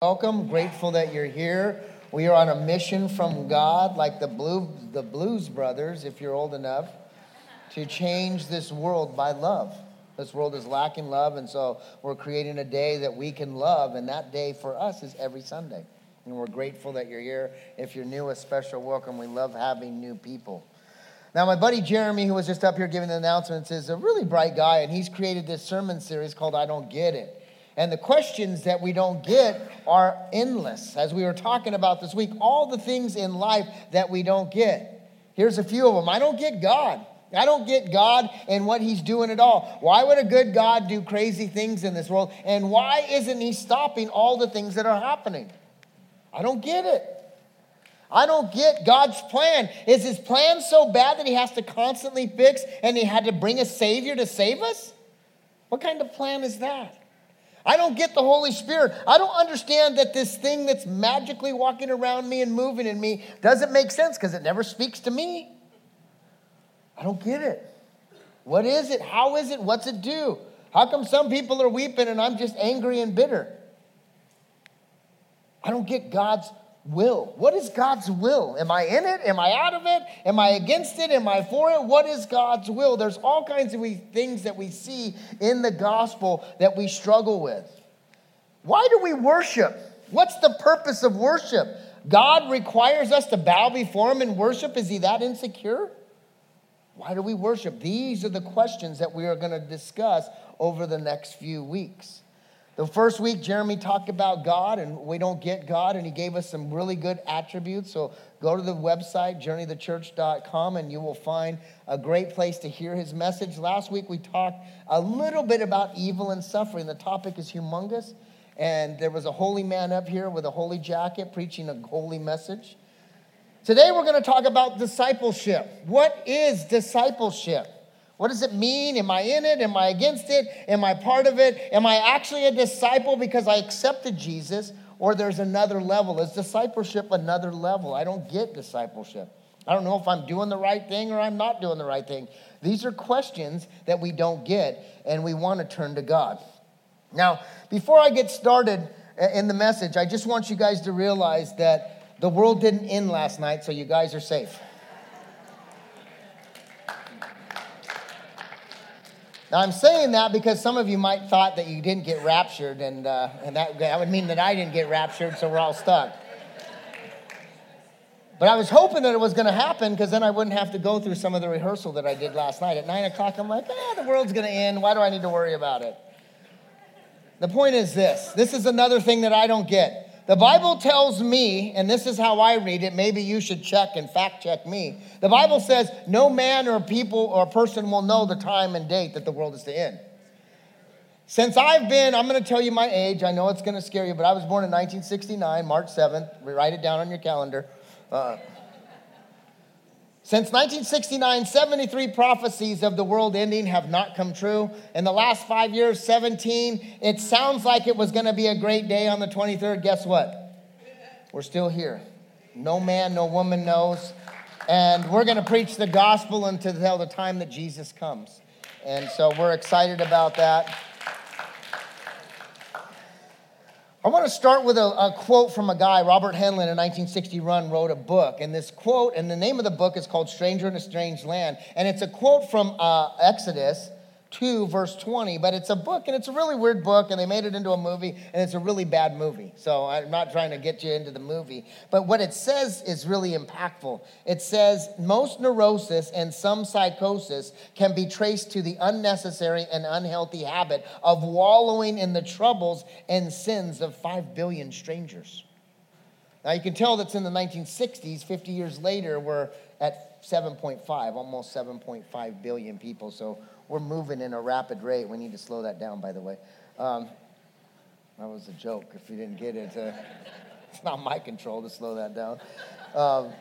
Welcome. Grateful that you're here. We are on a mission from God, like the blue, the Blues Brothers, if you're old enough, to change this world by love. This world is lacking love, and so we're creating a day that we can love, and that day for us is every Sunday. And we're grateful that you're here. If you're new, a special welcome. We love having new people. Now, my buddy Jeremy, who was just up here giving the announcements, is a really bright guy, and he's created this sermon series called I Don't Get It. And the questions that we don't get are endless. As we were talking about this week, all the things in life that we don't get. Here's a few of them. I don't get God. I don't get God and what He's doing at all. Why would a good God do crazy things in this world? And why isn't He stopping all the things that are happening? I don't get it. I don't get God's plan. Is His plan so bad that He has to constantly fix and He had to bring a Savior to save us? What kind of plan is that? I don't get the Holy Spirit. I don't understand that this thing that's magically walking around me and moving in me doesn't make sense because it never speaks to me. I don't get it. What is it? How is it? What's it do? How come some people are weeping and I'm just angry and bitter? I don't get God's will. What is God's will? Am I in it? Am I out of it? Am I against it? Am I for it? What is God's will? There's all kinds of things that we see in the gospel that we struggle with. Why do we worship? What's the purpose of worship? God requires us to bow before Him and worship. Is He that insecure? Why do we worship? These are the questions that we are going to discuss over the next few weeks. The first week, Jeremy talked about God, and we don't get God, and he gave us some really good attributes. So go to the website, journeythechurch.com, and you will find a great place to hear his message. Last week, we talked a little bit about evil and suffering. The topic is humongous, and there was a holy man up here with a holy jacket preaching a holy message. Today, we're going to talk about discipleship. What is discipleship? What does it mean? Am I in it? Am I against it? Am I part of it? Am I actually a disciple because I accepted Jesus? Or there's another level? Is discipleship another level? I don't get discipleship. I don't know if I'm doing the right thing or I'm not doing the right thing. These are questions that we don't get, and we want to turn to God. Now, before I get started uh, in the message, I just want you guys to realize that the world didn't end last night, so you guys are safe. Now, I'm saying that because some of you might thought that you didn't get raptured, and, uh, and that, that would mean that I didn't get raptured, so we're all stuck. But I was hoping that it was going to happen because then I wouldn't have to go through some of the rehearsal that I did last night. At 9 o'clock, I'm like, ah, the world's going to end. Why do I need to worry about it? The point is this this is another thing that I don't get. The Bible tells me, and this is how I read it, maybe you should check and fact check me. The Bible says, no man or people or person will know the time and date that the world is to end. Since I've been, I'm going to tell you my age. I know it's going to scare you, but I was born in 1969, March 7th. Write it down on your calendar. Uh, since 1969, 73 prophecies of the world ending have not come true. In the last five years, 17, it sounds like it was going to be a great day on the 23rd. Guess what? We're still here. No man, no woman knows. And we're going to preach the gospel until the time that Jesus comes. And so we're excited about that. I want to start with a, a, quote from a guy, Robert Heinlein, in 1960 run, wrote a book. And this quote, and the name of the book is called Stranger in a Strange Land. And it's a quote from uh, Exodus 2, verse 20, but it's a book and it's a really weird book, and they made it into a movie, and it's a really bad movie. So I'm not trying to get you into the movie. But what it says is really impactful. It says most neurosis and some psychosis can be traced to the unnecessary and unhealthy habit of wallowing in the troubles and sins of 5 billion strangers. Now you can tell that's in the 1960s, 50 years later, we're at 7.5, almost 7.5 billion people. So we're moving in a rapid rate. We need to slow that down, by the way. Um, that was a joke. If you didn't get it, uh, it's not my control to slow that down. Um,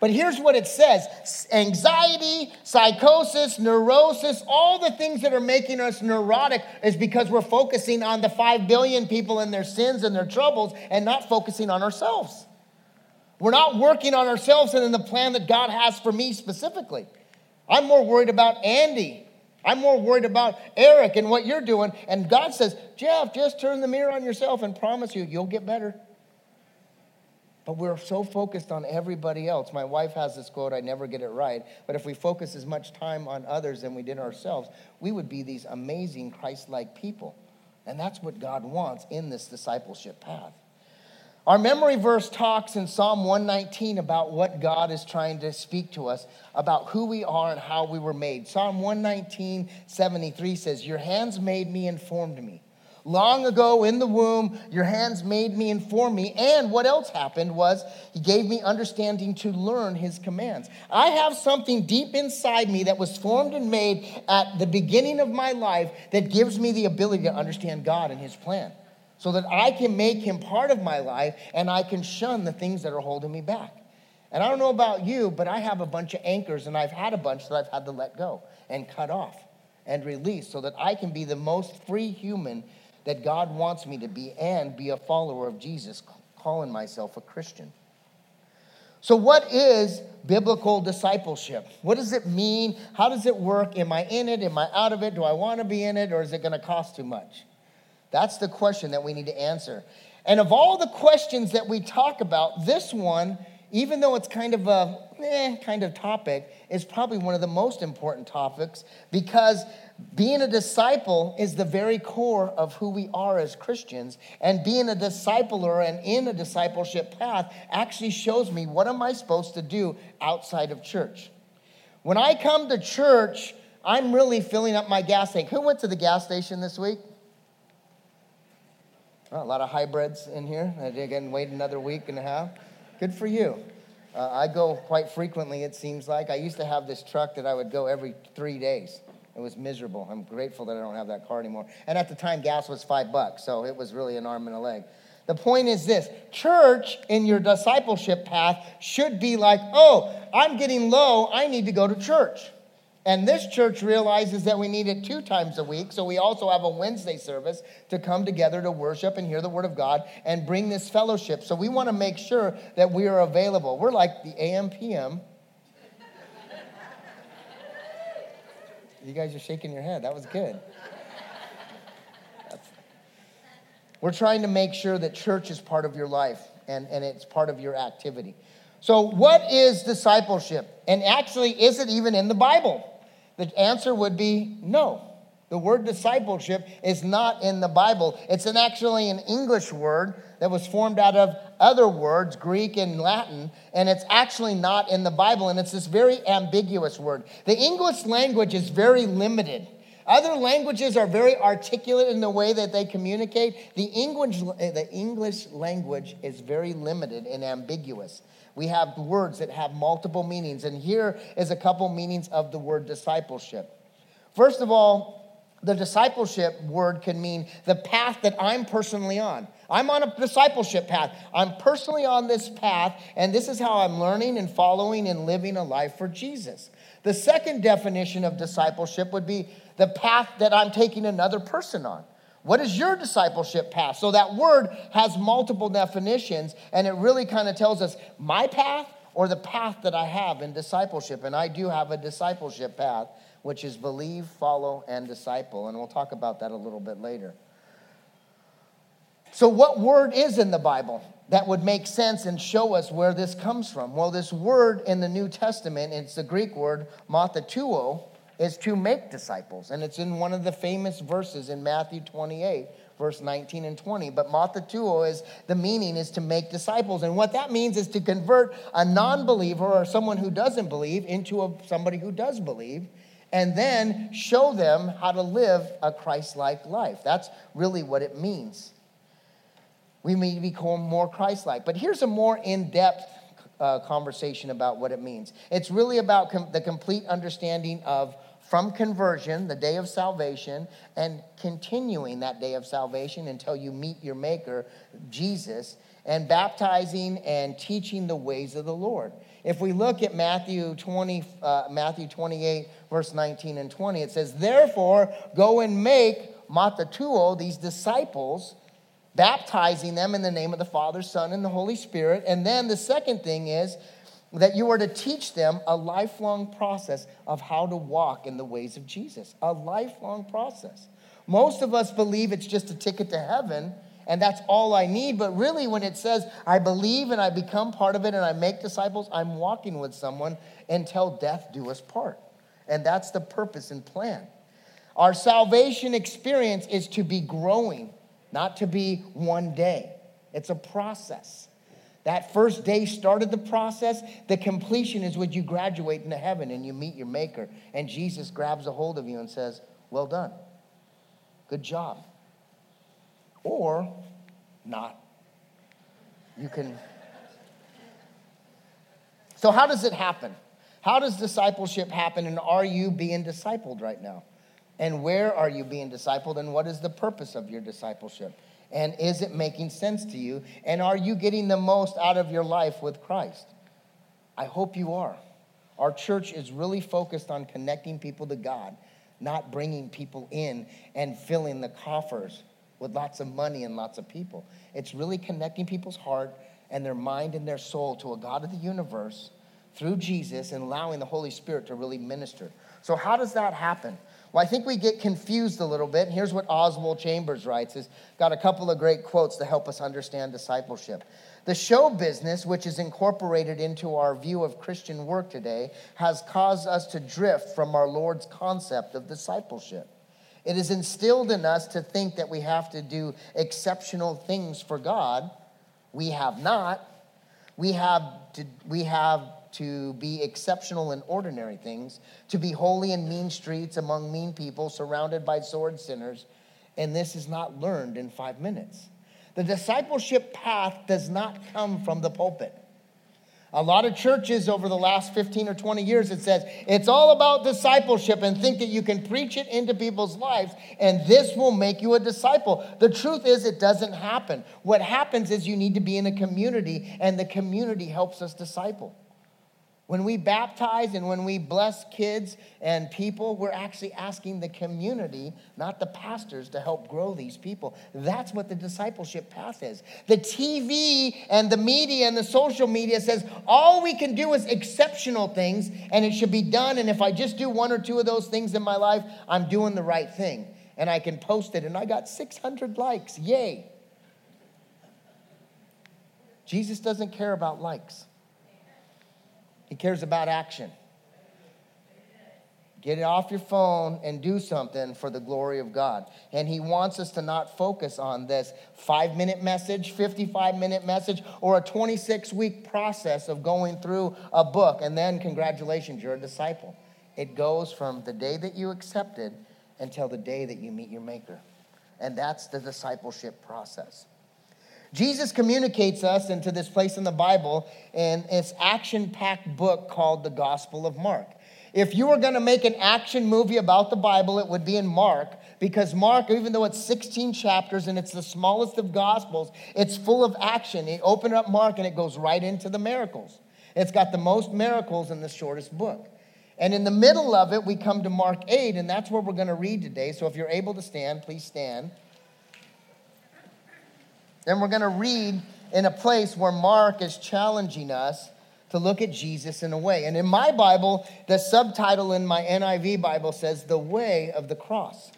but here's what it says anxiety, psychosis, neurosis, all the things that are making us neurotic is because we're focusing on the 5 billion people and their sins and their troubles and not focusing on ourselves. We're not working on ourselves and in the plan that God has for me specifically. I'm more worried about Andy I'm more worried about Eric and what you're doing. And God says, Jeff, just turn the mirror on yourself and promise you, you'll get better. But we're so focused on everybody else. My wife has this quote, I never get it right, but if we focus as much time on others than we did ourselves, we would be these amazing Christ like people. And that's what God wants in this discipleship path. Our memory verse talks in Psalm 119 about what God is trying to speak to us about who we are and how we were made. Psalm 119, 73 says, Your hands made me and formed me. Long ago in the womb, your hands made me and formed me. And what else happened was he gave me understanding to learn his commands. I have something deep inside me that was formed and made at the beginning of my life that gives me the ability to understand God and his plan so that I can make him part of my life and I can shun the things that are holding me back. And I don't know about you, but I have a bunch of anchors and I've had a bunch that I've had to let go and cut off and release so that I can be the most free human that God wants me to be and be a follower of Jesus, calling myself a Christian. So, what is biblical discipleship? What does it mean? How does it work? Am I in it? Am I out of it? Do I want to be in it? Or is it going to cost too much? That's the question that we need to answer. And of all the questions that we talk about, this one, even though it's kind of a eh, kind of topic, is probably one of the most important topics because being a disciple is the very core of who we are as Christians. And being a discipler and in a discipleship path actually shows me what am I supposed to do outside of church. When I come to church, I'm really filling up my gas tank. Who went to the gas station this week? Oh, a lot of hybrids in here. Didn't wait another week and a half. Good for you. Uh, I go quite frequently, it seems like. I used to have this truck that I would go every three days. It was miserable. I'm grateful that I don't have that car anymore. And at the time, gas was five bucks, so it was really an arm and a leg. The point is this church in your discipleship path should be like, oh, I'm getting low, I need to go to church. And this church realizes that we need it two times a week, so we also have a Wednesday service to come together to worship and hear the Word of God and bring this fellowship. So we want to make sure that we are available. We're like the AM PM You guys are shaking your head. That was good. We're trying to make sure that church is part of your life and, and it's part of your activity. So, what is discipleship? And actually, is it even in the Bible? The answer would be no. The word discipleship is not in the Bible. It's an actually an English word that was formed out of other words, Greek and Latin, and it's actually not in the Bible, and it's this very ambiguous word. The English language is very limited. Other languages are very articulate in the way that they communicate. The English, the English language is very limited and ambiguous. We have words that have multiple meanings, and here is a couple meanings of the word discipleship. First of all, the discipleship word can mean the path that I'm personally on. I'm on a discipleship path. I'm personally on this path, and this is how I'm learning and following and living a life for Jesus. The second definition of discipleship would be the path that I'm taking another person on. What is your discipleship path? So that word has multiple definitions, and it really kind of tells us my path or the path that I have in discipleship. And I do have a discipleship path which is believe, follow, and disciple. And we'll talk about that a little bit later. So, what word is in the Bible that would make sense and show us where this comes from? Well, this word in the New Testament, it's the Greek word mathatuo, is to make disciples. And it's in one of the famous verses in Matthew 28, verse 19 and 20. But mathatuo is the meaning is to make disciples. And what that means is to convert a non believer or someone who doesn't believe into a, somebody who does believe and then show them how to live a Christ like life. That's really what it means. We may become more Christ like. But here's a more in depth uh, conversation about what it means. It's really about com- the complete understanding of from conversion, the day of salvation, and continuing that day of salvation until you meet your Maker, Jesus, and baptizing and teaching the ways of the Lord. If we look at Matthew 20, uh, Matthew 28, verse 19 and 20, it says, Therefore, go and make matatuo, these disciples, baptizing them in the name of the Father, Son, and the Holy Spirit. And then the second thing is, that you are to teach them a lifelong process of how to walk in the ways of Jesus. A lifelong process. Most of us believe it's just a ticket to heaven and that's all I need. But really, when it says, I believe and I become part of it and I make disciples, I'm walking with someone until death do us part. And that's the purpose and plan. Our salvation experience is to be growing, not to be one day. It's a process. That first day started the process. The completion is when you graduate into heaven and you meet your Maker. And Jesus grabs a hold of you and says, Well done. Good job. Or not. You can. So, how does it happen? How does discipleship happen? And are you being discipled right now? And where are you being discipled? And what is the purpose of your discipleship? And is it making sense to you? And are you getting the most out of your life with Christ? I hope you are. Our church is really focused on connecting people to God, not bringing people in and filling the coffers with lots of money and lots of people. It's really connecting people's heart and their mind and their soul to a God of the universe through Jesus and allowing the Holy Spirit to really minister. So, how does that happen? Well, I think we get confused a little bit. Here's what Oswald Chambers writes. He's got a couple of great quotes to help us understand discipleship. The show business, which is incorporated into our view of Christian work today, has caused us to drift from our Lord's concept of discipleship. It is instilled in us to think that we have to do exceptional things for God. We have not. We have to, we have to be exceptional in ordinary things, to be holy in mean streets among mean people, surrounded by sword sinners. And this is not learned in five minutes. The discipleship path does not come from the pulpit. A lot of churches over the last 15 or 20 years, it says it's all about discipleship and think that you can preach it into people's lives and this will make you a disciple. The truth is, it doesn't happen. What happens is you need to be in a community and the community helps us disciple. When we baptize and when we bless kids and people, we're actually asking the community, not the pastors, to help grow these people. That's what the discipleship path is. The TV and the media and the social media says all we can do is exceptional things and it should be done. And if I just do one or two of those things in my life, I'm doing the right thing. And I can post it and I got 600 likes. Yay. Jesus doesn't care about likes. He cares about action. Get it off your phone and do something for the glory of God. And He wants us to not focus on this five minute message, 55 minute message, or a 26 week process of going through a book. And then, congratulations, you're a disciple. It goes from the day that you accepted until the day that you meet your Maker. And that's the discipleship process. Jesus communicates us into this place in the Bible in this action packed book called the Gospel of Mark. If you were going to make an action movie about the Bible, it would be in Mark because Mark, even though it's 16 chapters and it's the smallest of Gospels, it's full of action. You open up Mark and it goes right into the miracles. It's got the most miracles in the shortest book. And in the middle of it, we come to Mark 8, and that's where we're going to read today. So if you're able to stand, please stand. Then we're going to read in a place where Mark is challenging us to look at Jesus in a way. And in my Bible, the subtitle in my NIV Bible says, The Way of the Cross.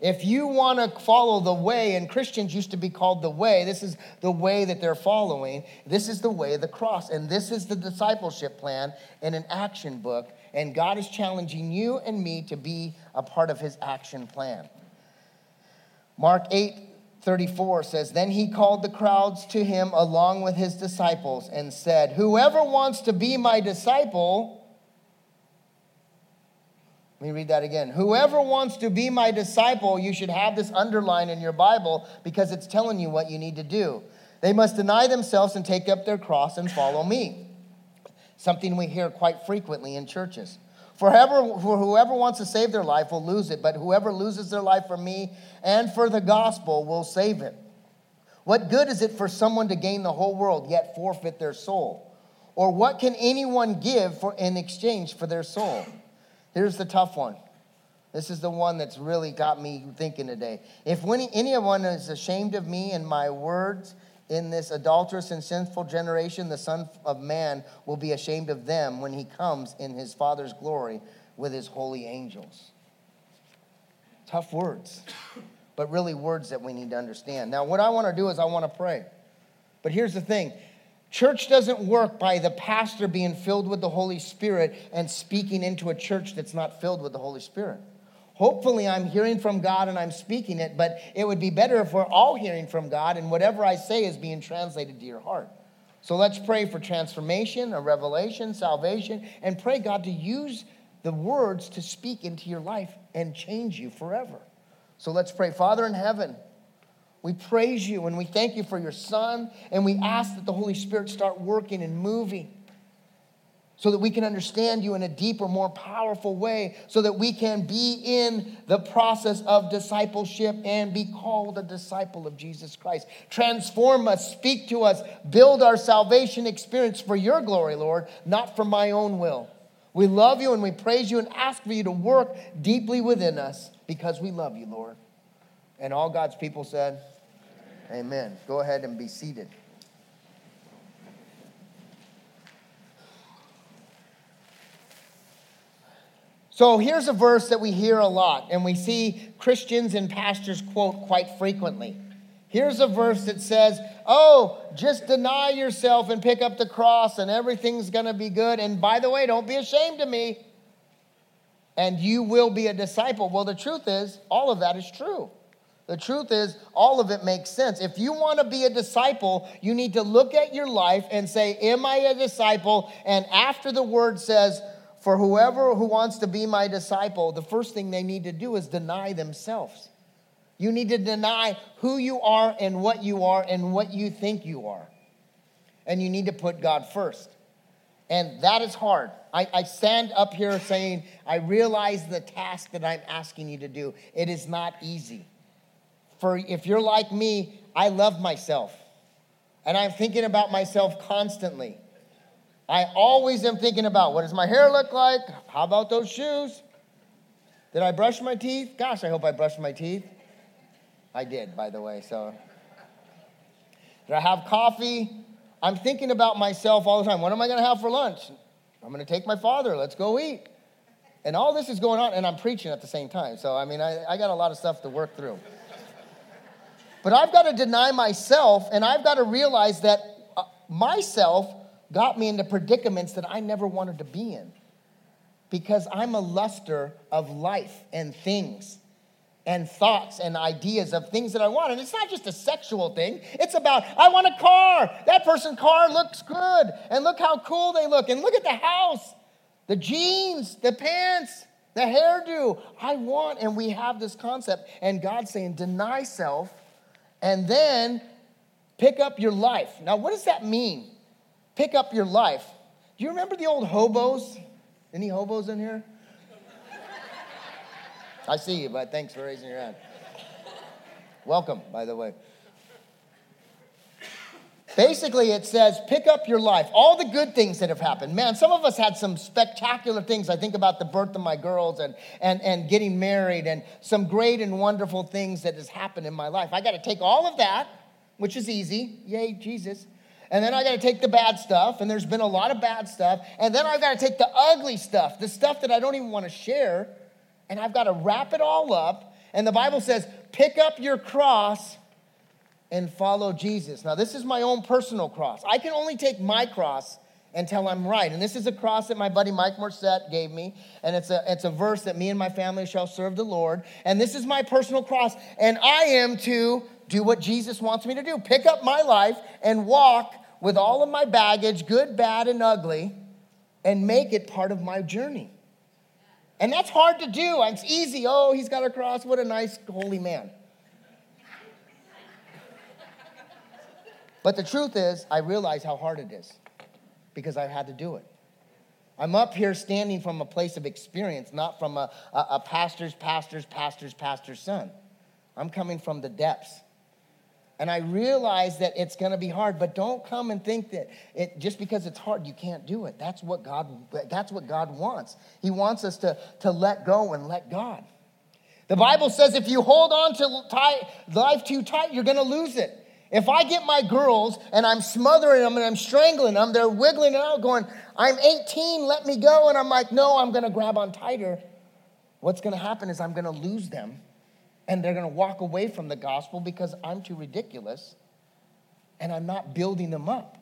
If you want to follow the way, and Christians used to be called the way, this is the way that they're following. This is the way of the cross. And this is the discipleship plan in an action book. And God is challenging you and me to be a part of his action plan. Mark 8, 34 says, Then he called the crowds to him along with his disciples and said, Whoever wants to be my disciple, let me read that again. Whoever wants to be my disciple, you should have this underlined in your Bible because it's telling you what you need to do. They must deny themselves and take up their cross and follow me. Something we hear quite frequently in churches. For whoever, wants to save their life will lose it, but whoever loses their life for me and for the gospel will save it. What good is it for someone to gain the whole world yet forfeit their soul? Or what can anyone give for, in exchange for their soul? Here's the tough one. This is the one that's really got me thinking today. If any, anyone is ashamed of me and my words in this adulterous and sinful generation, the Son of Man will be ashamed of them when he comes in his Father's glory with his holy angels. Tough words, but really words that we need to understand. Now, what I want to do is I want to pray. But here's the thing church doesn't work by the pastor being filled with the Holy Spirit and speaking into a church that's not filled with the Holy Spirit. Hopefully, I'm hearing from God and I'm speaking it, but it would be better if we're all hearing from God and whatever I say is being translated to your heart. So let's pray for transformation, a revelation, salvation, and pray God to use the words to speak into your life and change you forever. So let's pray. Father in heaven, we praise you and we thank you for your Son, and we ask that the Holy Spirit start working and moving so that we can understand you in a deeper, more powerful way, so that we can be in the process of discipleship and be called a disciple of Jesus Christ. Transform us, speak to us, build our salvation experience for your glory, Lord, not for my own will. We love you and we praise you and ask for you to work deeply within us because we love you, Lord. And all God's people said, Amen. Amen. Go ahead and be seated. So here's a verse that we hear a lot, and we see Christians and pastors quote quite frequently. Here's a verse that says, Oh, just deny yourself and pick up the cross, and everything's gonna be good. And by the way, don't be ashamed of me, and you will be a disciple. Well, the truth is, all of that is true. The truth is, all of it makes sense. If you want to be a disciple, you need to look at your life and say, Am I a disciple? And after the word says, for whoever who wants to be my disciple, the first thing they need to do is deny themselves. You need to deny who you are and what you are and what you think you are. And you need to put God first. And that is hard. I, I, stand up here saying, I realize the task that I'm asking you to do. It is not easy. For if you're like me, I love myself. And I'm thinking about myself constantly. I always am thinking about what does my hair look like? How about those shoes? Did I brush my teeth? Gosh, I hope I brushed my teeth. I did, by the way. So, did I have coffee? I'm thinking about myself all the time. What am I going to have for lunch? I'm going to take my father. Let's go eat. And all this is going on, and I'm preaching at the same time. So, I mean, I, I got a lot of stuff to work through. But I've got to deny myself, and I've got to realize that uh, myself got me into predicaments that I never wanted to be in because I'm a luster of life and things and thoughts and ideas of things that I want. And it's not just a sexual thing, it's about, I want a car. That person's car looks good. And look how cool they look. And look at the house, the jeans, the pants, the hairdo. I want, and we have this concept. And God's saying, deny self and then pick up your life. Now, what does that mean? Pick up your life. Do you remember the old hobos? Any hobos in here? I see you, but thanks for raising your hand. Welcome, by the way. Basically, it says, pick up your life. All the good things that have happened. Man, some of us had some spectacular things. I think about the birth of my girls and, and, and getting married and some great and wonderful things that has happened in my life. I got to take all of that, which is easy. Yay, Jesus. And then I got to take the bad stuff, and there's been a lot of bad stuff. And then I've got to take the ugly stuff, the stuff that I don't even want to share, and I've got to wrap it all up. And the Bible says, pick up your cross and follow Jesus. Now, this is my own personal cross. I can only take my cross until I'm right. And this is a cross that my buddy Mike Morset gave me. And it's a, it's a verse that me and my family shall serve the Lord. And this is my personal cross. And I am to do what Jesus wants me to do pick up my life and walk with all of my baggage, good, bad, and ugly, and make it part of my journey. And that's hard to do. It's easy. Oh, he's got a cross. What a nice, holy man. But the truth is, I realize how hard it is because I've had to do it. I'm up here standing from a place of experience, not from a, a, a pastor's, pastor's, pastor's, pastor's son. I'm coming from the depths. And I realize that it's going to be hard, but don't come and think that it, just because it's hard, you can't do it. That's what God, that's what God wants. He wants us to, to let go and let God. The Bible says if you hold on to tight, life too tight, you're going to lose it. If I get my girls and I'm smothering them and I'm strangling them, they're wiggling out, going, I'm 18, let me go. And I'm like, no, I'm going to grab on tighter. What's going to happen is I'm going to lose them and they're going to walk away from the gospel because I'm too ridiculous and I'm not building them up.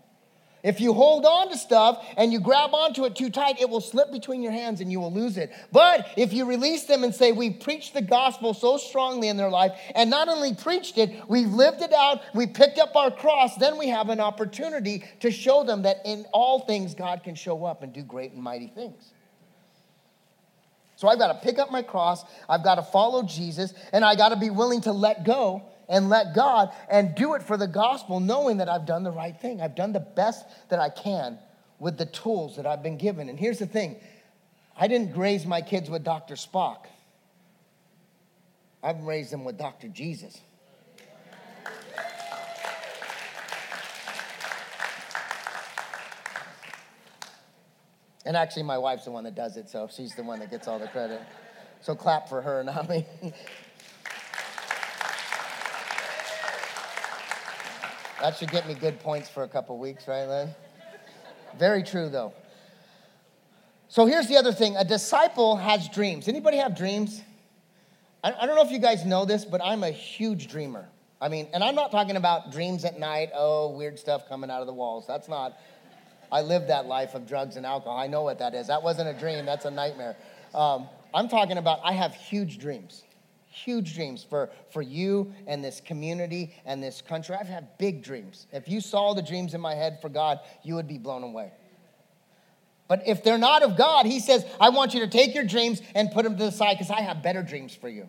If you hold on to stuff and you grab onto it too tight, it will slip between your hands and you will lose it. But if you release them and say, We preached the gospel so strongly in their life, and not only preached it, we've lived it out, we picked up our cross, then we have an opportunity to show them that in all things God can show up and do great and mighty things. So I've got to pick up my cross, I've got to follow Jesus, and I got to be willing to let go and let God and do it for the gospel, knowing that I've done the right thing. I've done the best that I can with the tools that I've been given. And here's the thing I didn't raise my kids with Dr. Spock, I've raised them with Dr. Jesus. And actually, my wife's the one that does it, so she's the one that gets all the credit. So clap for her, not me. That should get me good points for a couple weeks, right, Len? Very true, though. So here's the other thing a disciple has dreams. Anybody have dreams? I, I don't know if you guys know this, but I'm a huge dreamer. I mean, and I'm not talking about dreams at night, oh, weird stuff coming out of the walls. That's not, I lived that life of drugs and alcohol. I know what that is. That wasn't a dream, that's a nightmare. Um, I'm talking about, I have huge dreams huge dreams for, for you and this community and this country. I've had big dreams. If you saw the dreams in my head for God, you would be blown away. But if they're not of God, He says, I want you to take your dreams and put them to the side because I have better dreams for you.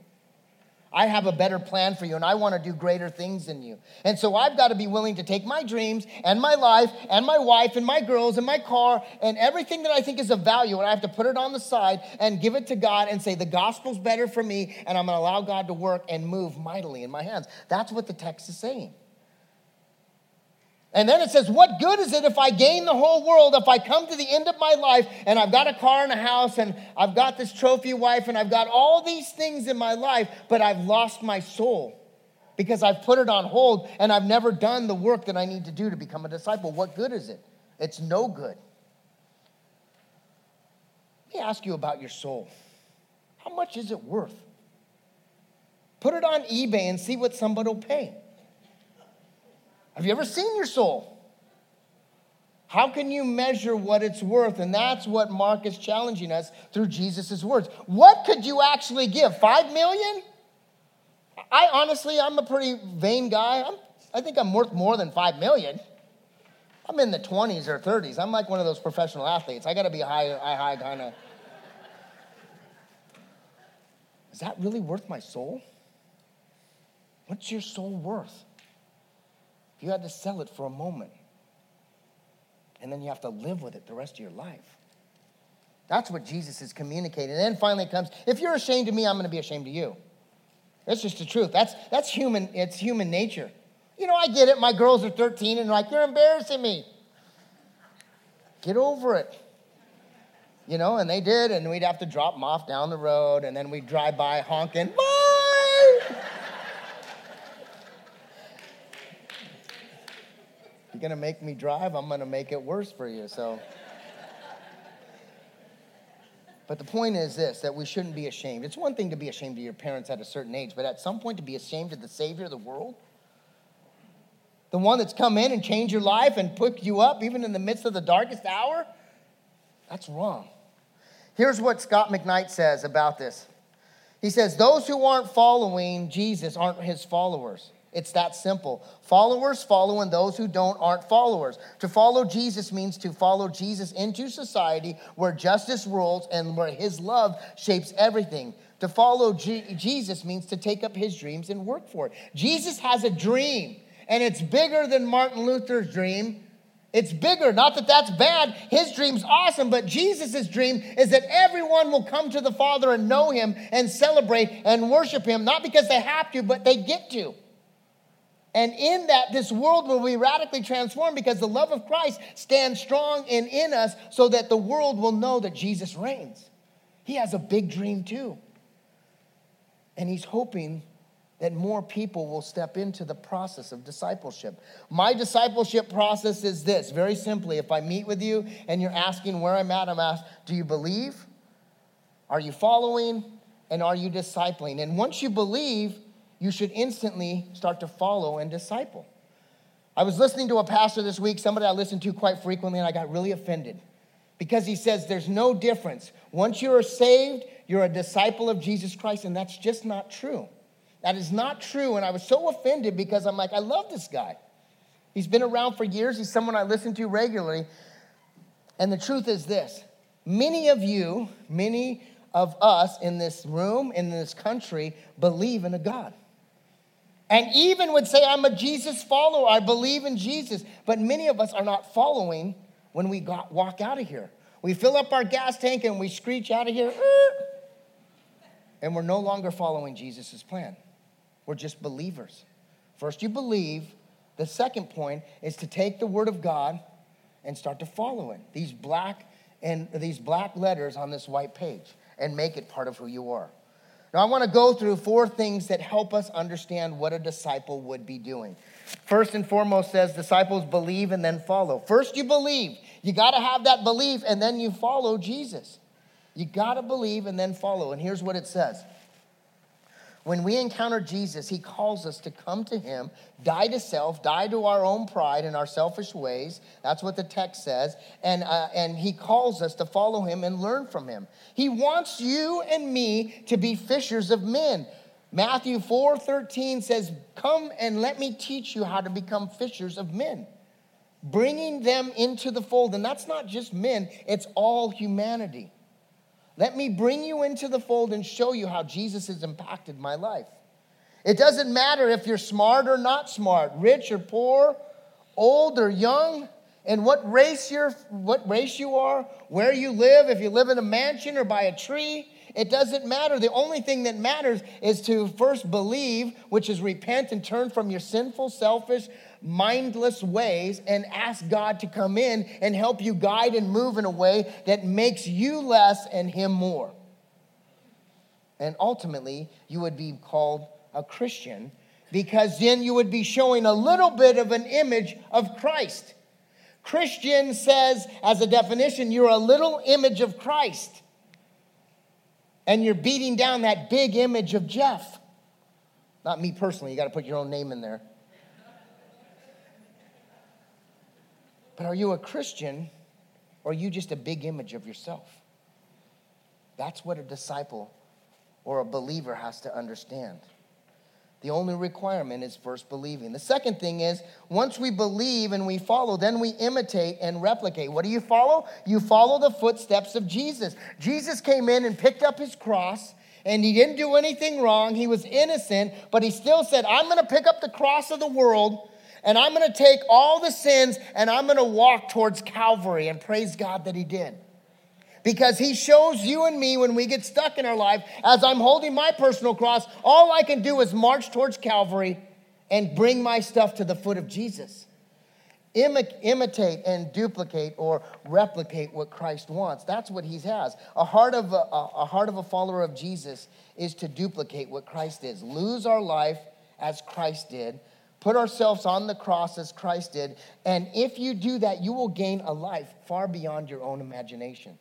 I have a better plan for you and I want to do greater things than you. And so I've got to be willing to take my dreams and my life and my wife and my girls and my car and everything that I think is of value and I have to put it on the side and give it to God and say, the gospel's better for me and I'm going to allow God to work and move mightily in my hands. That's what the text is saying. And then it says, What good is it if I gain the whole world, if I come to the end of my life and I've got a car and a house and I've got this trophy wife and I've got all these things in my life, but I've lost my soul because I've put it on hold and I've never done the work that I need to do to become a disciple? What good is it? It's no good. Let me ask you about your soul. How much is it worth? Put it on eBay and see what somebody will pay. Have you ever seen your soul? How can you measure what it's worth? And that's what Mark is challenging us through Jesus' words. What could you actually give? Five million? I honestly, I'm a pretty vain guy. I'm, I think I'm worth more than five million. I'm in the 20s or 30s. I'm like one of those professional athletes. I got to be high, high, high kind of. Is that really worth my soul? What's your soul worth? You had to sell it for a moment. And then you have to live with it the rest of your life. That's what Jesus is communicating. And then finally it comes, if you're ashamed of me, I'm going to be ashamed of you. That's just the truth. That's, that's human, it's human nature. You know, I get it. My girls are 13 and like, you're embarrassing me. Get over it. You know, and they did, and we'd have to drop them off down the road, and then we'd drive by honking! You're going to make me drive, I'm going to make it worse for you. So. But the point is this that we shouldn't be ashamed. It's one thing to be ashamed of your parents at a certain age, but at some point to be ashamed of the Savior of the world, the one that's come in and changed your life and put you up even in the midst of the darkest hour, that's wrong. Here's what Scot McKnight says about this. He says, Those who aren't following Jesus aren't his followers. It's that simple. Followers follow, and those who don't aren't followers. To follow Jesus means to follow Jesus into society where justice rules and where his love shapes everything. To follow G- Jesus means to take up his dreams and work for it. Jesus has a dream, and it's bigger than Martin Luther's dream. It's bigger. Not that that's bad. His dream's awesome, but Jesus' dream is that everyone will come to the Father and know him and celebrate and worship him, not because they have to, but they get to. And in that, this world will be radically transformed because the love of Christ stands strong and in us so that the world will know that Jesus reigns. He has a big dream too. And he's hoping that more people will step into the process of discipleship. My discipleship process is this very simply if I meet with you and you're asking where I'm at, I'm asked, do you believe? Are you following? And are you discipling? And once you believe, you should instantly start to follow and disciple. I was listening to a pastor this week, somebody I listen to quite frequently, and I got really offended because he says there's no difference. Once you're saved, you're a disciple of Jesus Christ, and that's just not true. That is not true. And I was so offended because I'm like, I love this guy. He's been around for years, he's someone I listen to regularly. And the truth is this many of you, many of us in this room, in this country, believe in a God. And even would say, I'm a Jesus follower, I believe in Jesus. But many of us are not following when we got, walk out of here. We fill up our gas tank and we screech out of here, and we're no longer following Jesus' plan. We're just believers. First, you believe. The second point is to take the word of God and start to follow it. These black and these black letters on this white page and make it part of who you are. Now, I want to go through four things that help us understand what a disciple would be doing. First and foremost says disciples believe and then follow. First, you believe. You got to have that belief and then you follow Jesus. You got to believe and then follow. And here's what it says when we encounter Jesus, he calls us to come to him, die to self, die to our own pride and our selfish ways. That's what the text says. And, uh, and he calls us to follow him and learn from him. He wants you and me to be fishers of men. Matthew 4 13 says, Come and let me teach you how to become fishers of men. Bringing them into the fold. And that's not just men, it's all humanity. Let me bring you into the fold and show you how Jesus has impacted my life. It doesn't matter if you're smart or not smart, rich or poor, old or young, and what race you're what race you are, where you live, if you live in a mansion or by a tree, it doesn't matter. The only thing that matters is to first believe, which is repent and turn from your sinful, selfish, mindless ways and ask God to come in and help you guide and move in a way that makes you less and Him more. And ultimately, you would be called a Christian because then you would be showing a little bit of an image of Christ. Christian says, as a definition, you're a little image of Christ. And you're beating down that big image of Jeff. Not me personally, you got to put your own name in there. But are you a Christian or are you just a big image of yourself? That's what a disciple or a believer has to understand. The only requirement is first believing. The second thing is once we believe and we follow, then we imitate and replicate. What do you follow? You follow the footsteps of Jesus. Jesus came in and picked up his cross and he didn't do anything wrong. He was innocent, but he still said, I'm going to pick up the cross of the world and I'm going to take all the sins and I'm going to walk towards Calvary. And praise God that He did. Because He shows you and me when we get stuck in our life, as I'm holding my personal cross, all I can do is march towards Calvary and bring my stuff to the foot of Jesus. Imi- imitate and duplicate or replicate what Christ wants. That's what He has. A heart of a, a heart of a follower of Jesus is to duplicate what Christ is. Lose our life as Christ did put ourselves on the cross as Christ did. And if you do that, you will gain a life far beyond your own imagination.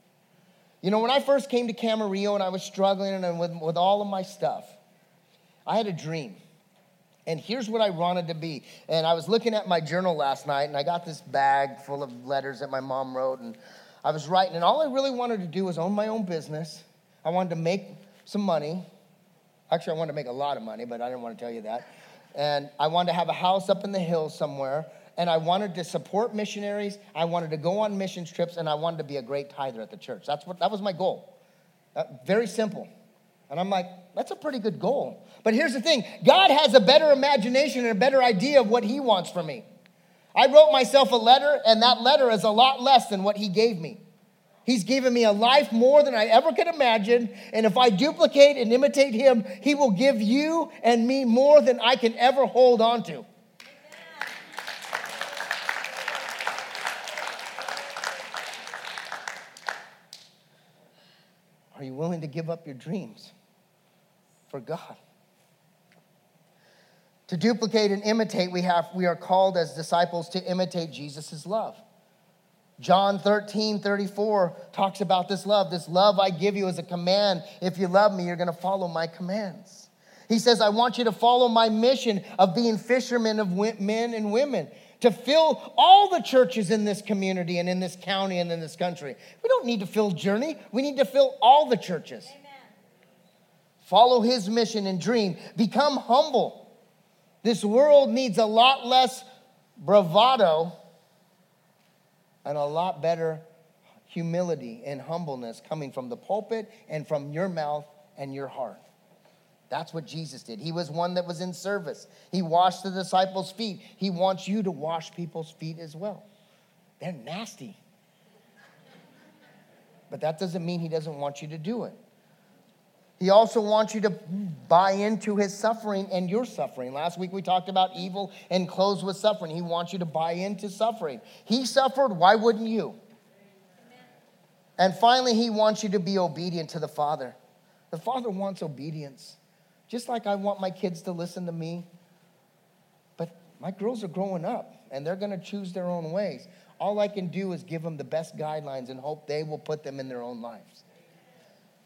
You know, when I first came to Camarillo and I was struggling and with, with all of my stuff, I had a dream. And here's what I wanted to be. And I was looking at my journal last night and I got this bag full of letters that my mom wrote. And I was writing, and all I really wanted to do was own my own business. I wanted to make some money. Actually, I wanted to make a lot of money, but I didn't want to tell you that and I wanted to have a house up in the hills somewhere, and I wanted to support missionaries. I wanted to go on mission trips, and I wanted to be a great tither at the church. That's what that was my goal. Uh, very simple. And I'm like, that's a pretty good goal. But here's the thing God has a better imagination and a better idea of what He wants for me. I wrote myself a letter, and that letter is a lot less than what He gave me. He's given me a life more than I ever could imagine. And if I duplicate and imitate him, he will give you and me more than I can ever hold on to. Are you willing to give up your dreams for God? To duplicate and imitate, we, have, we are called as disciples to imitate Jesus' love. John 13, 34 talks about this love. This love I give you is a command. If you love me, you're going to follow my commands. He says, I want you to follow my mission of being fishermen of men and women, to fill all the churches in this community and in this county and in this country. We don't need to fill Journey, we need to fill all the churches. Amen. Follow his mission and dream. Become humble. This world needs a lot less bravado and a lot better humility and humbleness coming from the pulpit and from your mouth and your heart. That's what Jesus did. He was one that was in service. He washed the disciples' feet. He wants you to wash people's feet as well. They're nasty. But that doesn't mean he doesn't want you to do it. He also wants you to buy into his suffering and your suffering. Last week we talked about evil and close with suffering. He wants you to buy into suffering. He suffered, why wouldn't you? And finally, he wants you to be obedient to the Father. The Father wants obedience. Just like I want my kids to listen to me. But my girls are growing up and they're going to choose their own ways. All I can do is give them the best guidelines and hope they will put them in their own lives.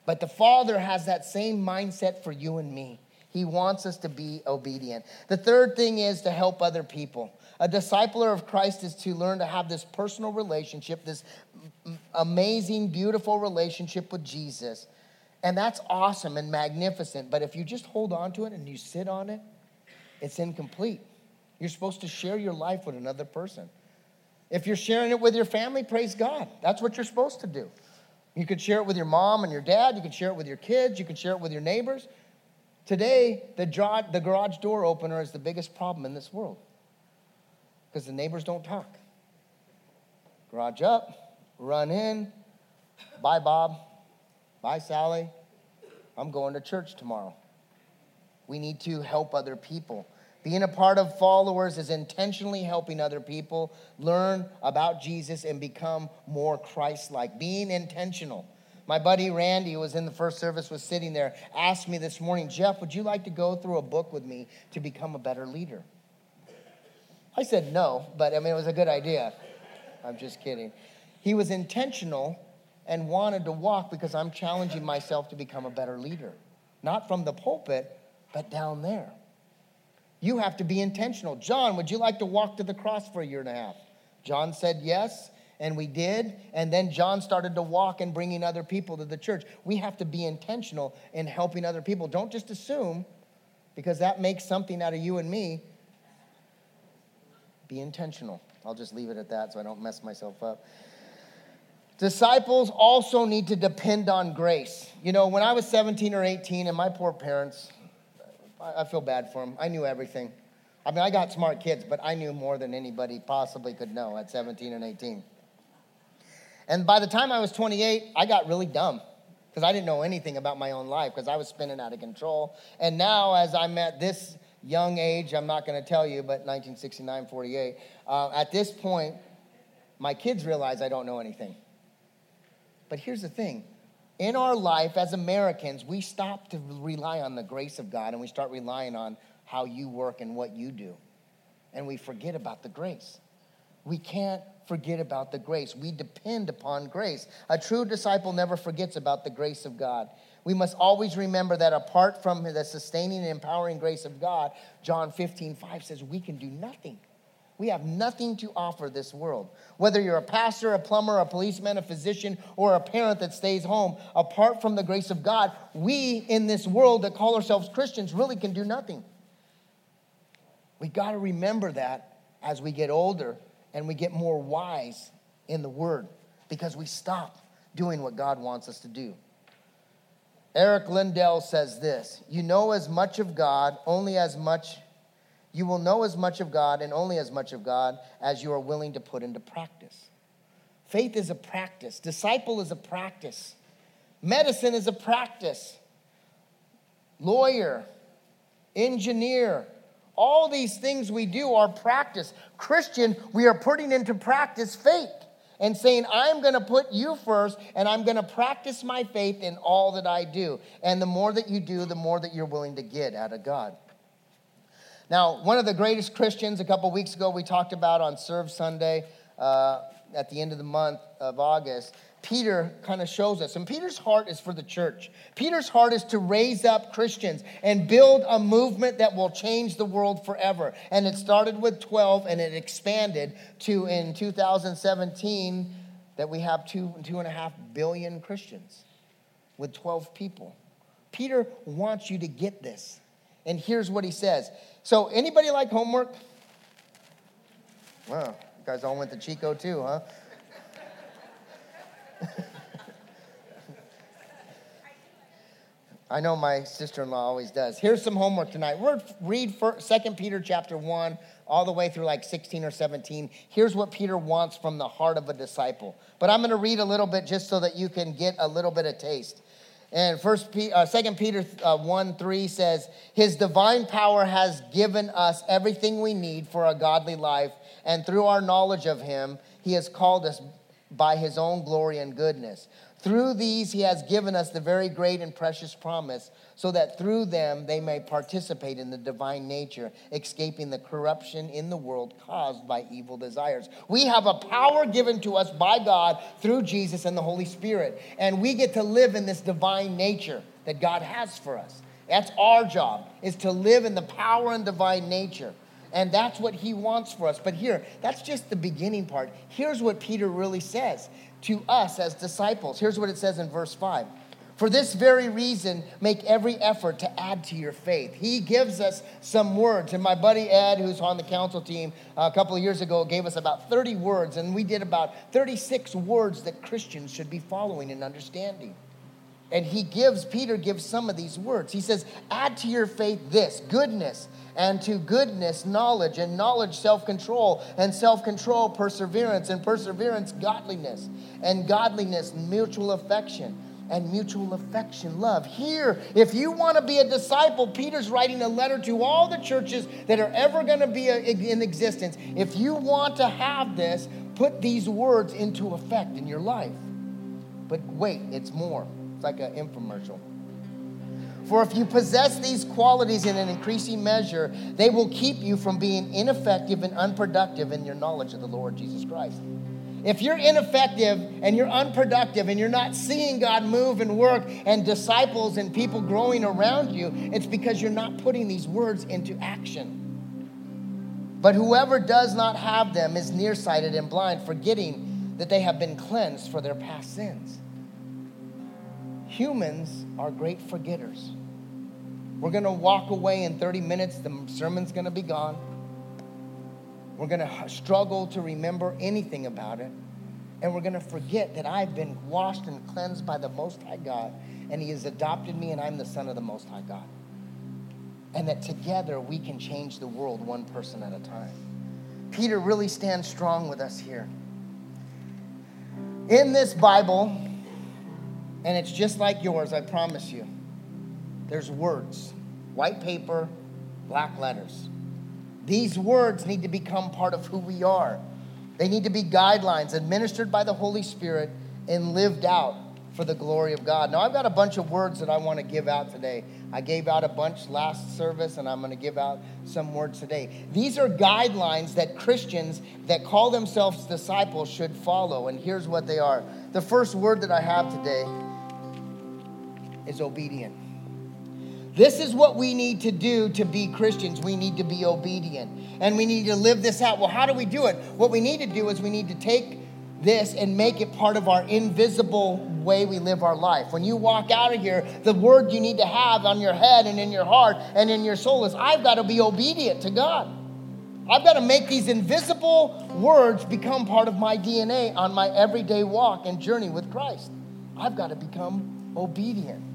But the Father has that same mindset for you and me. He wants us to be obedient. The third thing is to help other people. A discipler of Christ is to learn to have this personal relationship, this amazing, beautiful relationship with Jesus. And that's awesome and magnificent. But if you just hold on to it and you sit on it, it's incomplete. You're supposed to share your life with another person. If you're sharing it with your family, praise God. That's what you're supposed to do. You could share it with your mom and your dad. You could share it with your kids. You could share it with your neighbors. Today, the, the garage door opener is the biggest problem in this world because the neighbors don't talk. Garage up, run in. Bye, Bob. Bye, Sally. I'm going to church tomorrow. We need to help other people. Being a part of followers is intentionally helping other people learn about Jesus and become more Christ like. Being intentional. My buddy Randy, who was in the first service, was sitting there, asked me this morning, Jeff, would you like to go through a book with me to become a better leader? I said no, but I mean, it was a good idea. I'm just kidding. He was intentional and wanted to walk because I'm challenging myself to become a better leader. Not from the pulpit, but down there. You have to be intentional. John, would you like to walk to the cross for a year and a half? John said yes, and we did. And then John started to walk and bringing other people to the church. We have to be intentional in helping other people. Don't just assume, because that makes something out of you and me. Be intentional. I'll just leave it at that so I don't mess myself up. Disciples also need to depend on grace. You know, when I was 17 or 18, and my poor parents, I, feel bad for them. I knew everything. I mean, I got smart kids, but I knew more than anybody possibly could know at 17 and 18. And by the time I was 28, I got really dumb because I didn't know anything about my own life because I was spinning out of control. And now, as I'm at this young age, I'm not going to tell you, but 1969, 48, uh, at this point, my kids realize I don't know anything. But here's the thing in our life as Americans, we stop to rely on the grace of God and we start relying on how you work and what you do. And we forget about the grace. We can't forget about the grace. We depend upon grace. A true disciple never forgets about the grace of God. We must always remember that apart from the sustaining and empowering grace of God, John 15, 5 says, we can do nothing. We have nothing to offer this world. Whether you're a pastor, a plumber, a policeman, a physician, or a parent that stays home, apart from the grace of God, we in this world that call ourselves Christians really can do nothing. We got to remember that as we get older and we get more wise in the word because we stop doing what God wants us to do. Eric Liddell says this You know as much of God, only as much you will know as much of God and only as much of God as you are willing to put into practice. Faith is a practice, disciple is a practice, medicine is a practice, lawyer, engineer, all these things we do are practice. Christian, we are putting into practice faith and saying, I'm going to put you first and I'm going to practice my faith in all that I do. And the more that you do, the more that you're willing to get out of God. Now, one of the greatest Christians, a couple weeks ago, we talked about on Serve Sunday uh, at the end of the month of August. Peter kind of shows us. And Peter's heart is for the church. Peter's heart is to raise up Christians and build a movement that will change the world forever. And it started with 12 and it expanded to in 2017 that we have two, two and a half billion Christians with 12 people. Peter wants you to get this. And here's what he says. So, anybody like homework? Wow, you guys all went to Chico too, huh? I know my sister-in-law always does. Here's some homework tonight. We're read Second Peter chapter 1 all the way through like 16 or 17. Here's what Peter wants from the heart of a disciple. But I'm going to read a little bit just so that you can get a little bit of taste. And first, uh, Second Peter uh, 1 3 says, His divine power has given us everything we need for a godly life, and through our knowledge of Him, He has called us by His own glory and goodness. Through these, he has given us the very great and precious promise, so that through them they may participate in the divine nature, escaping the corruption in the world caused by evil desires. We have a power given to us by God through Jesus and the Holy Spirit, and we get to live in this divine nature that God has for us. That's our job, is to live in the power and divine nature. And that's what he wants for us. But here, that's just the beginning part. Here's what Peter really says to us as disciples. Here's what it says in verse 5. For this very reason, make every effort to add to your faith. He gives us some words. And my buddy Ed, who's on the council team a couple of years ago, gave us about 30 words. And we did about 36 words that Christians should be following and understanding. And he gives, Peter gives some of these words. He says, add to your faith this goodness, and to goodness, knowledge, and knowledge, self control, and self control, perseverance, and perseverance, godliness, and godliness, mutual affection, and mutual affection, love. Here, if you want to be a disciple, Peter's writing a letter to all the churches that are ever going to be in existence. If you want to have this, put these words into effect in your life. But wait, it's more. It's like an infomercial. For if you possess these qualities in an increasing measure, they will keep you from being ineffective and unproductive in your knowledge of the Lord Jesus Christ. If you're ineffective and you're unproductive and you're not seeing God move and work and disciples and people growing around you, it's because you're not putting these words into action. But whoever does not have them is nearsighted and blind, forgetting that they have been cleansed for their past sins. Humans are great forgetters. We're going to walk away in 30 minutes, the sermon's going to be gone. We're going to struggle to remember anything about it. And we're going to forget that I've been washed and cleansed by the Most High God, and He has adopted me, and I'm the Son of the Most High God. And that together we can change the world one person at a time. Peter really stands strong with us here. In this Bible, and it's just like yours, I promise you. There's words, white paper, black letters. These words need to become part of who we are. They need to be guidelines administered by the Holy Spirit and lived out for the glory of God. Now, I've got a bunch of words that I want to give out today. I gave out a bunch last service, and I'm going to give out some words today. These are guidelines that Christians that call themselves disciples should follow, and here's what they are. The first word that I have today is obedient. This is what we need to do to be Christians. We need to be obedient and we need to live this out. Well, how do we do it? What we need to do is we need to take this and make it part of our invisible way we live our life. When you walk out of here, the word you need to have on your head and in your heart and in your soul is I've got to be obedient to God. I've got to make these invisible words become part of my DNA on my everyday walk and journey with Christ. I've got to become obedient.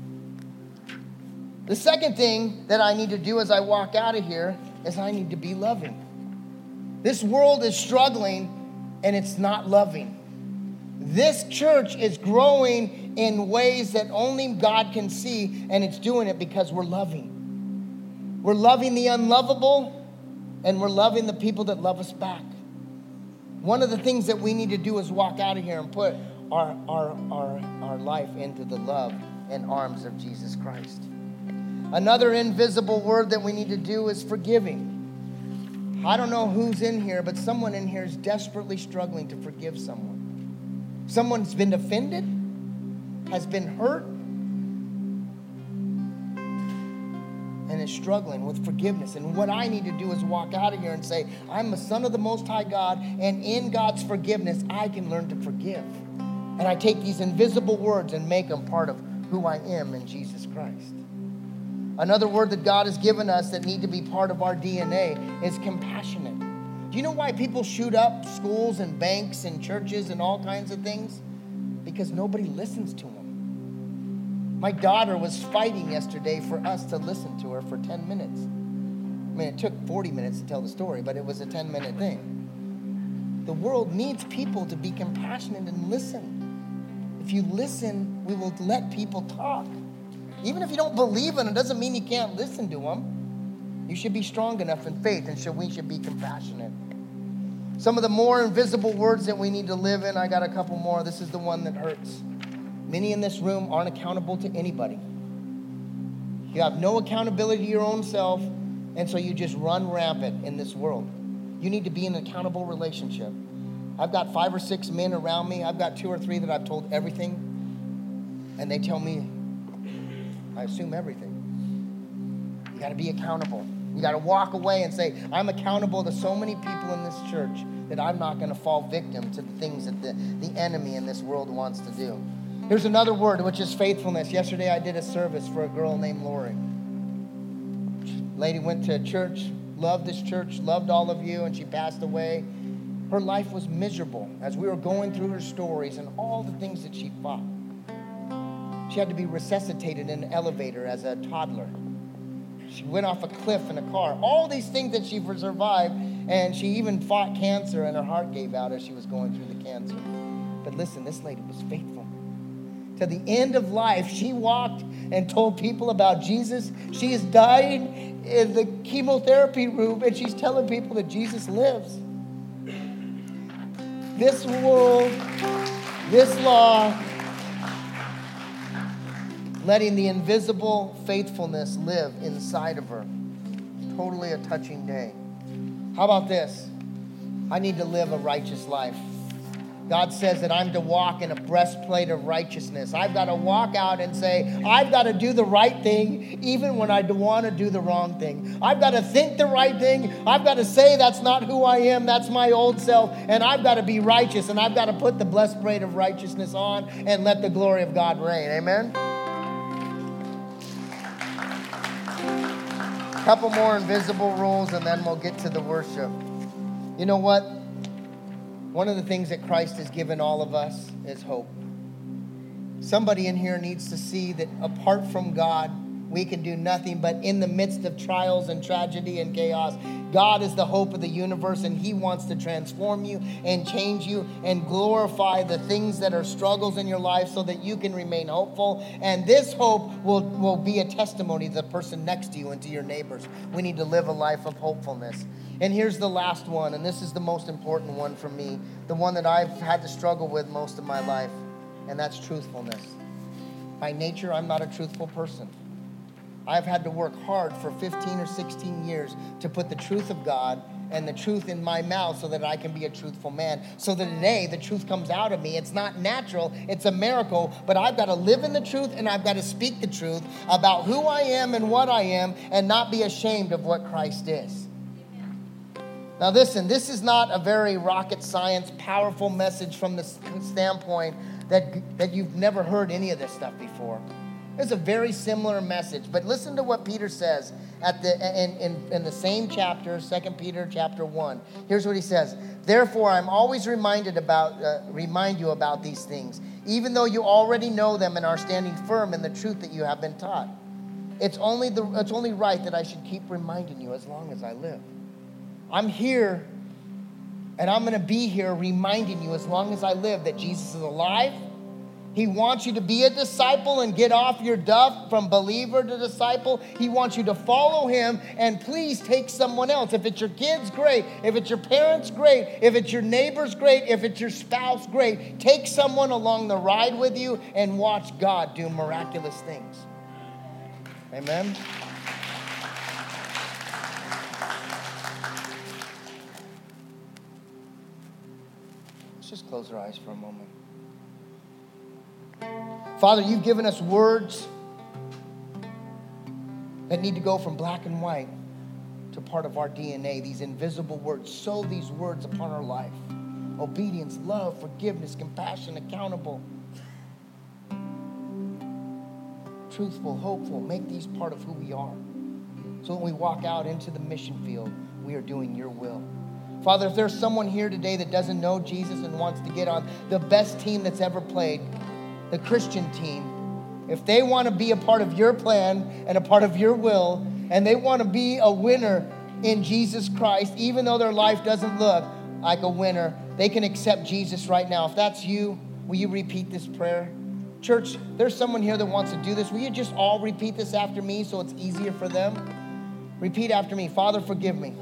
The second thing that I need to do as I walk out of here is I need to be loving. This world is struggling and it's not loving. This church is growing in ways that only God can see, and it's doing it because we're loving. We're loving the unlovable, and we're loving the people that love us back. One of the things that we need to do is walk out of here and put our, our, our, our life into the love and arms of Jesus Christ. Another invisible word that we need to do is forgiving. I don't know who's in here, but someone in here is desperately struggling to forgive someone. Someone's been offended, has been hurt, and is struggling with forgiveness. And what I need to do is walk out of here and say, I'm a son of the Most High God, and in God's forgiveness, I can learn to forgive. And I take these invisible words and make them part of who I am in Jesus Christ. Another word that God has given us that need to be part of our DNA is compassionate. Do you know why people shoot up schools and banks and churches and all kinds of things? Because nobody listens to them. My daughter was fighting yesterday for us to listen to her for 10 minutes. I mean, it took 40 minutes to tell the story, but it was a 10 minute thing. The world needs people to be compassionate and listen. If you listen, we will let people talk. Even if you don't believe in them, doesn't mean you can't listen to them. You should be strong enough in faith, and should, we should be compassionate. Some of the more invisible words that we need to live in, I got a couple more. This is the one that hurts. Many in this room aren't accountable to anybody. You have no accountability to your own self, and so you just run rampant in this world. You need to be in an accountable relationship. I've got five or six men around me. I've got two or three that I've told everything, and they tell me I assume everything. You got to be accountable. You got to walk away and say, I'm accountable to so many people in this church that I'm not going to fall victim to the things that the, the enemy in this world wants to do. Here's another word, which is faithfulness. Yesterday I did a service for a girl named Lori. Lady went to church, loved this church, loved all of you, and she passed away. Her life was miserable as we were going through her stories and all the things that she fought. She had to be resuscitated in an elevator as a toddler. She went off a cliff in a car. All these things that she survived, and she even fought cancer, and her heart gave out as she was going through the cancer. But listen, this lady was faithful. To the end of life, she walked and told people about Jesus. She is dying in the chemotherapy room, and she's telling people that Jesus lives. This world, this law, letting the invisible faithfulness live inside of her. Totally a touching day. How about this? I need to live a righteous life. God says that I'm to walk in a breastplate of righteousness. I've got to walk out and say, I've got to do the right thing even when I want to do the wrong thing. I've got to think the right thing. I've got to say that's not who I am, that's my old self, and I've got to be righteous and I've got to put the breastplate of righteousness on and let the glory of God reign. Amen? Couple more invisible rules and then we'll get to the worship. You know what? One of the things that Christ has given all of us is hope. Somebody in here needs to see that apart from God, we can do nothing, but in the midst of trials and tragedy and chaos, God is the hope of the universe, and He wants to transform you and change you and glorify the things that are struggles in your life so that you can remain hopeful. And this hope will, will be a testimony to the person next to you and to your neighbors. We need to live a life of hopefulness. And here's the last one, and this is the most important one for me, the one that I've had to struggle with most of my life, and that's truthfulness. By nature, I'm not a truthful person. I've had to work hard for 15 or 16 years to put the truth of God and the truth in my mouth so that I can be a truthful man. So that today the truth comes out of me. It's not natural, it's a miracle, but I've got to live in the truth and I've got to speak the truth about who I am and what I am and not be ashamed of what Christ is. Now, listen, this is not a very rocket science, powerful message from the standpoint that, that you've never heard any of this stuff before. It's a very similar message. But listen to what Peter says at the, in, in, in the same chapter, 2 Peter chapter 1. Here's what he says. Therefore, I'm always reminded about, uh, remind you about these things, even though you already know them and are standing firm in the truth that you have been taught. It's only, the, it's only right that I should keep reminding you as long as I live. I'm here and I'm going to be here reminding you as long as I live that Jesus is alive he wants you to be a disciple and get off your duff from believer to disciple. He wants you to follow him and please take someone else. If it's your kids, great. If it's your parents, great. If it's your neighbors, great. If it's your spouse, great. Take someone along the ride with you and watch God do miraculous things. Amen. Let's just close our eyes for a moment. Father, you've given us words that need to go from black and white to part of our DNA, these invisible words. Sow these words upon our life obedience, love, forgiveness, compassion, accountable, truthful, hopeful. Make these part of who we are. So when we walk out into the mission field, we are doing your will. Father, if there's someone here today that doesn't know Jesus and wants to get on the best team that's ever played, the Christian team, if they want to be a part of your plan and a part of your will, and they want to be a winner in Jesus Christ, even though their life doesn't look like a winner, they can accept Jesus right now. If that's you, will you repeat this prayer? Church, there's someone here that wants to do this. Will you just all repeat this after me so it's easier for them? Repeat after me Father, forgive me.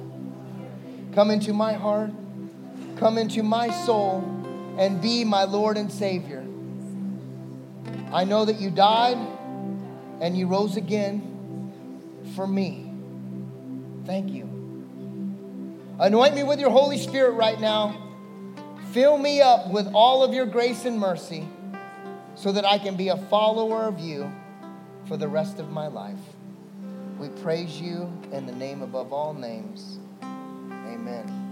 Come into my heart, come into my soul, and be my Lord and Savior. I know that you died and you rose again for me. Thank you. Anoint me with your Holy Spirit right now. Fill me up with all of your grace and mercy so that I can be a follower of you for the rest of my life. We praise you in the name above all names. Amen.